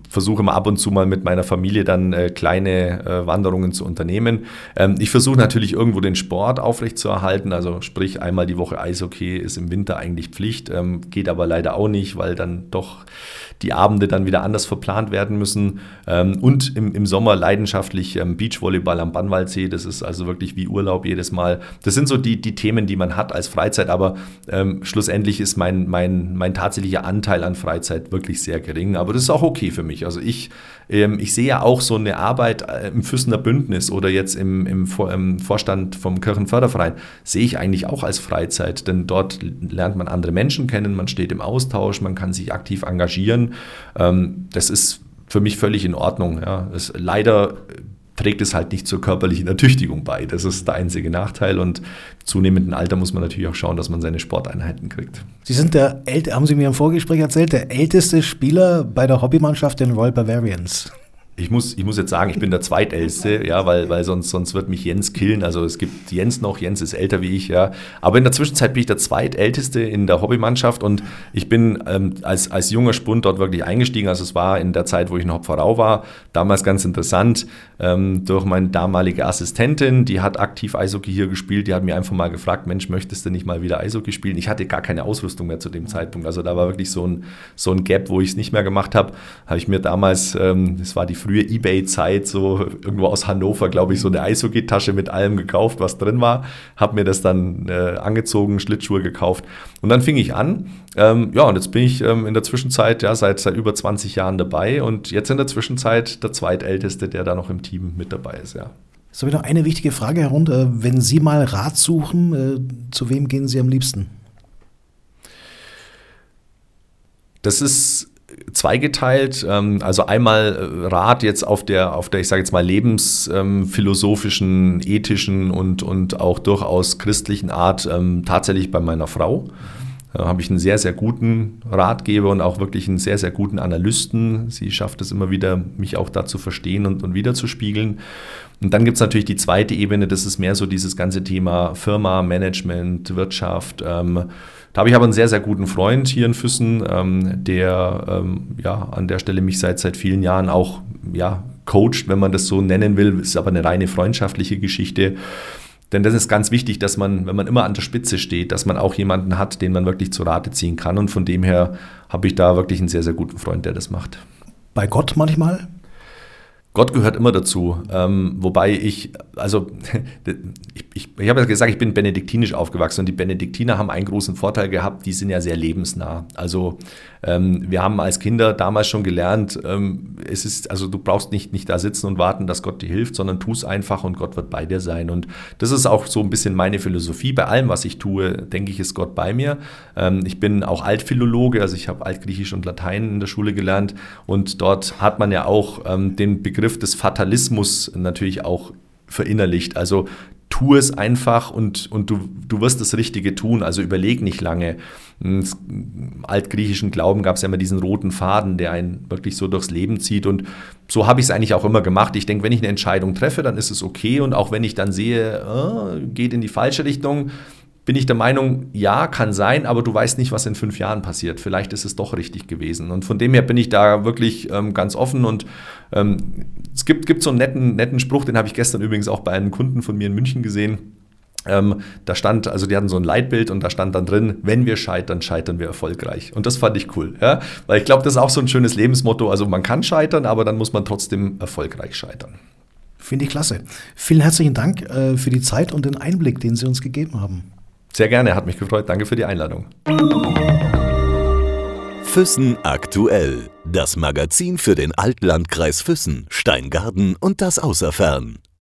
versuche mal ab und zu mal mit meiner Familie dann äh, kleine äh, Wanderungen zu unternehmen. Ähm, ich versuche natürlich irgendwo den Sport aufrechtzuerhalten, also sprich einmal die Woche Eishockey ist im Winter eigentlich Pflicht, ähm, geht aber leider auch nicht, weil dann doch die Abende dann wieder anders verplant werden müssen. und im, im Sommer leidenschaftlich Beachvolleyball am Bannwaldsee, das ist also wirklich wie Urlaub Urlaub jedes Mal. Das sind so die, die Themen, die man hat als Freizeit, aber ähm, schlussendlich ist mein, mein, mein tatsächlicher Anteil an Freizeit wirklich sehr gering. Aber das ist auch okay für mich. Also ich, ähm, ich sehe ja auch so eine Arbeit äh, im Füssener Bündnis oder jetzt im, im, Vor im Vorstand vom Kirchenförderverein, sehe ich eigentlich auch als Freizeit, denn dort lernt man andere Menschen kennen, man steht im Austausch, man kann sich aktiv engagieren. Ähm, das ist für mich völlig in Ordnung. Ja. Es, leider trägt es halt nicht zur körperlichen Ertüchtigung bei. Das ist der einzige Nachteil und zunehmendem Alter muss man natürlich auch schauen, dass man seine Sporteinheiten kriegt. Sie sind der, haben Sie mir im Vorgespräch erzählt, der älteste Spieler bei der Hobbymannschaft den Royal Bavarians. Ich muss, ich muss jetzt sagen, ich bin der Zweitälteste, ja, weil, weil sonst, sonst wird mich Jens killen. Also es gibt Jens noch, Jens ist älter wie ich, ja. Aber in der Zwischenzeit bin ich der Zweitälteste in der Hobbymannschaft und ich bin ähm, als, als junger Spund dort wirklich eingestiegen. Also es war in der Zeit, wo ich in Hopferau war, damals ganz interessant, ähm, durch meine damalige Assistentin, die hat aktiv Eishockey hier gespielt, die hat mir einfach mal gefragt, Mensch, möchtest du nicht mal wieder Eishockey spielen? Ich hatte gar keine Ausrüstung mehr zu dem Zeitpunkt. Also da war wirklich so ein, so ein Gap, wo ich es nicht mehr gemacht habe. Habe ich mir damals, ähm, das war die frühe Ebay-Zeit so irgendwo aus Hannover, glaube ich, so eine Eishockey-Tasche mit allem gekauft, was drin war. Habe mir das dann äh, angezogen, Schlittschuhe gekauft. Und dann fing ich an. Ähm, ja, und jetzt bin ich ähm, in der Zwischenzeit ja seit, seit über 20 Jahren dabei und jetzt in der Zwischenzeit der zweitälteste, der da noch im Team mit dabei ist, ja. So, wieder eine wichtige Frage herunter. Wenn Sie mal Rat suchen, äh, zu wem gehen Sie am liebsten? Das ist zweigeteilt. Ähm, also einmal äh, Rat jetzt auf der, auf der, ich sage jetzt mal, lebensphilosophischen, ethischen und, und auch durchaus christlichen Art ähm, tatsächlich bei meiner Frau. Da habe ich einen sehr, sehr guten Ratgeber und auch wirklich einen sehr, sehr guten Analysten. Sie schafft es immer wieder, mich auch da zu verstehen und, und wiederzuspiegeln. Und dann gibt es natürlich die zweite Ebene, das ist mehr so dieses ganze Thema Firma, Management, Wirtschaft. Ähm, da habe ich aber einen sehr, sehr guten Freund hier in Füssen, ähm, der ähm, ja, an der Stelle mich seit, seit vielen Jahren auch ja, coacht, wenn man das so nennen will. Ist aber eine reine freundschaftliche Geschichte. Denn das ist ganz wichtig, dass man, wenn man immer an der Spitze steht, dass man auch jemanden hat, den man wirklich zu Rate ziehen kann. Und von dem her habe ich da wirklich einen sehr, sehr guten Freund, der das macht. Bei Gott manchmal? Gott gehört immer dazu. Ähm, wobei ich, also ich, ich, ich habe ja gesagt, ich bin benediktinisch aufgewachsen und die Benediktiner haben einen großen Vorteil gehabt, die sind ja sehr lebensnah. Also ähm, wir haben als Kinder damals schon gelernt, ähm, es ist, also du brauchst nicht, nicht da sitzen und warten, dass Gott dir hilft, sondern tu es einfach und Gott wird bei dir sein. Und das ist auch so ein bisschen meine Philosophie. Bei allem, was ich tue, denke ich, ist Gott bei mir. Ähm, ich bin auch Altphilologe, also ich habe Altgriechisch und Latein in der Schule gelernt und dort hat man ja auch ähm, den Begriff Begriff des Fatalismus natürlich auch verinnerlicht. Also tu es einfach und, und du, du wirst das Richtige tun. Also überleg nicht lange. Im altgriechischen Glauben gab es ja immer diesen roten Faden, der einen wirklich so durchs Leben zieht. Und so habe ich es eigentlich auch immer gemacht. Ich denke, wenn ich eine Entscheidung treffe, dann ist es okay. Und auch wenn ich dann sehe, äh, geht in die falsche Richtung, bin ich der Meinung, ja, kann sein, aber du weißt nicht, was in fünf Jahren passiert. Vielleicht ist es doch richtig gewesen. Und von dem her bin ich da wirklich ähm, ganz offen und ähm, es gibt, gibt so einen netten, netten Spruch, den habe ich gestern übrigens auch bei einem Kunden von mir in München gesehen. Ähm, da stand, also die hatten so ein Leitbild und da stand dann drin, wenn wir scheitern, scheitern wir erfolgreich. Und das fand ich cool, ja? weil ich glaube, das ist auch so ein schönes Lebensmotto. Also man kann scheitern, aber dann muss man trotzdem erfolgreich scheitern. Finde ich klasse. Vielen herzlichen Dank äh, für die Zeit und den Einblick, den Sie uns gegeben haben. Sehr gerne, hat mich gefreut. Danke für die Einladung. Füssen aktuell. Das Magazin für den Altlandkreis Füssen, Steingarten und das Außerfern.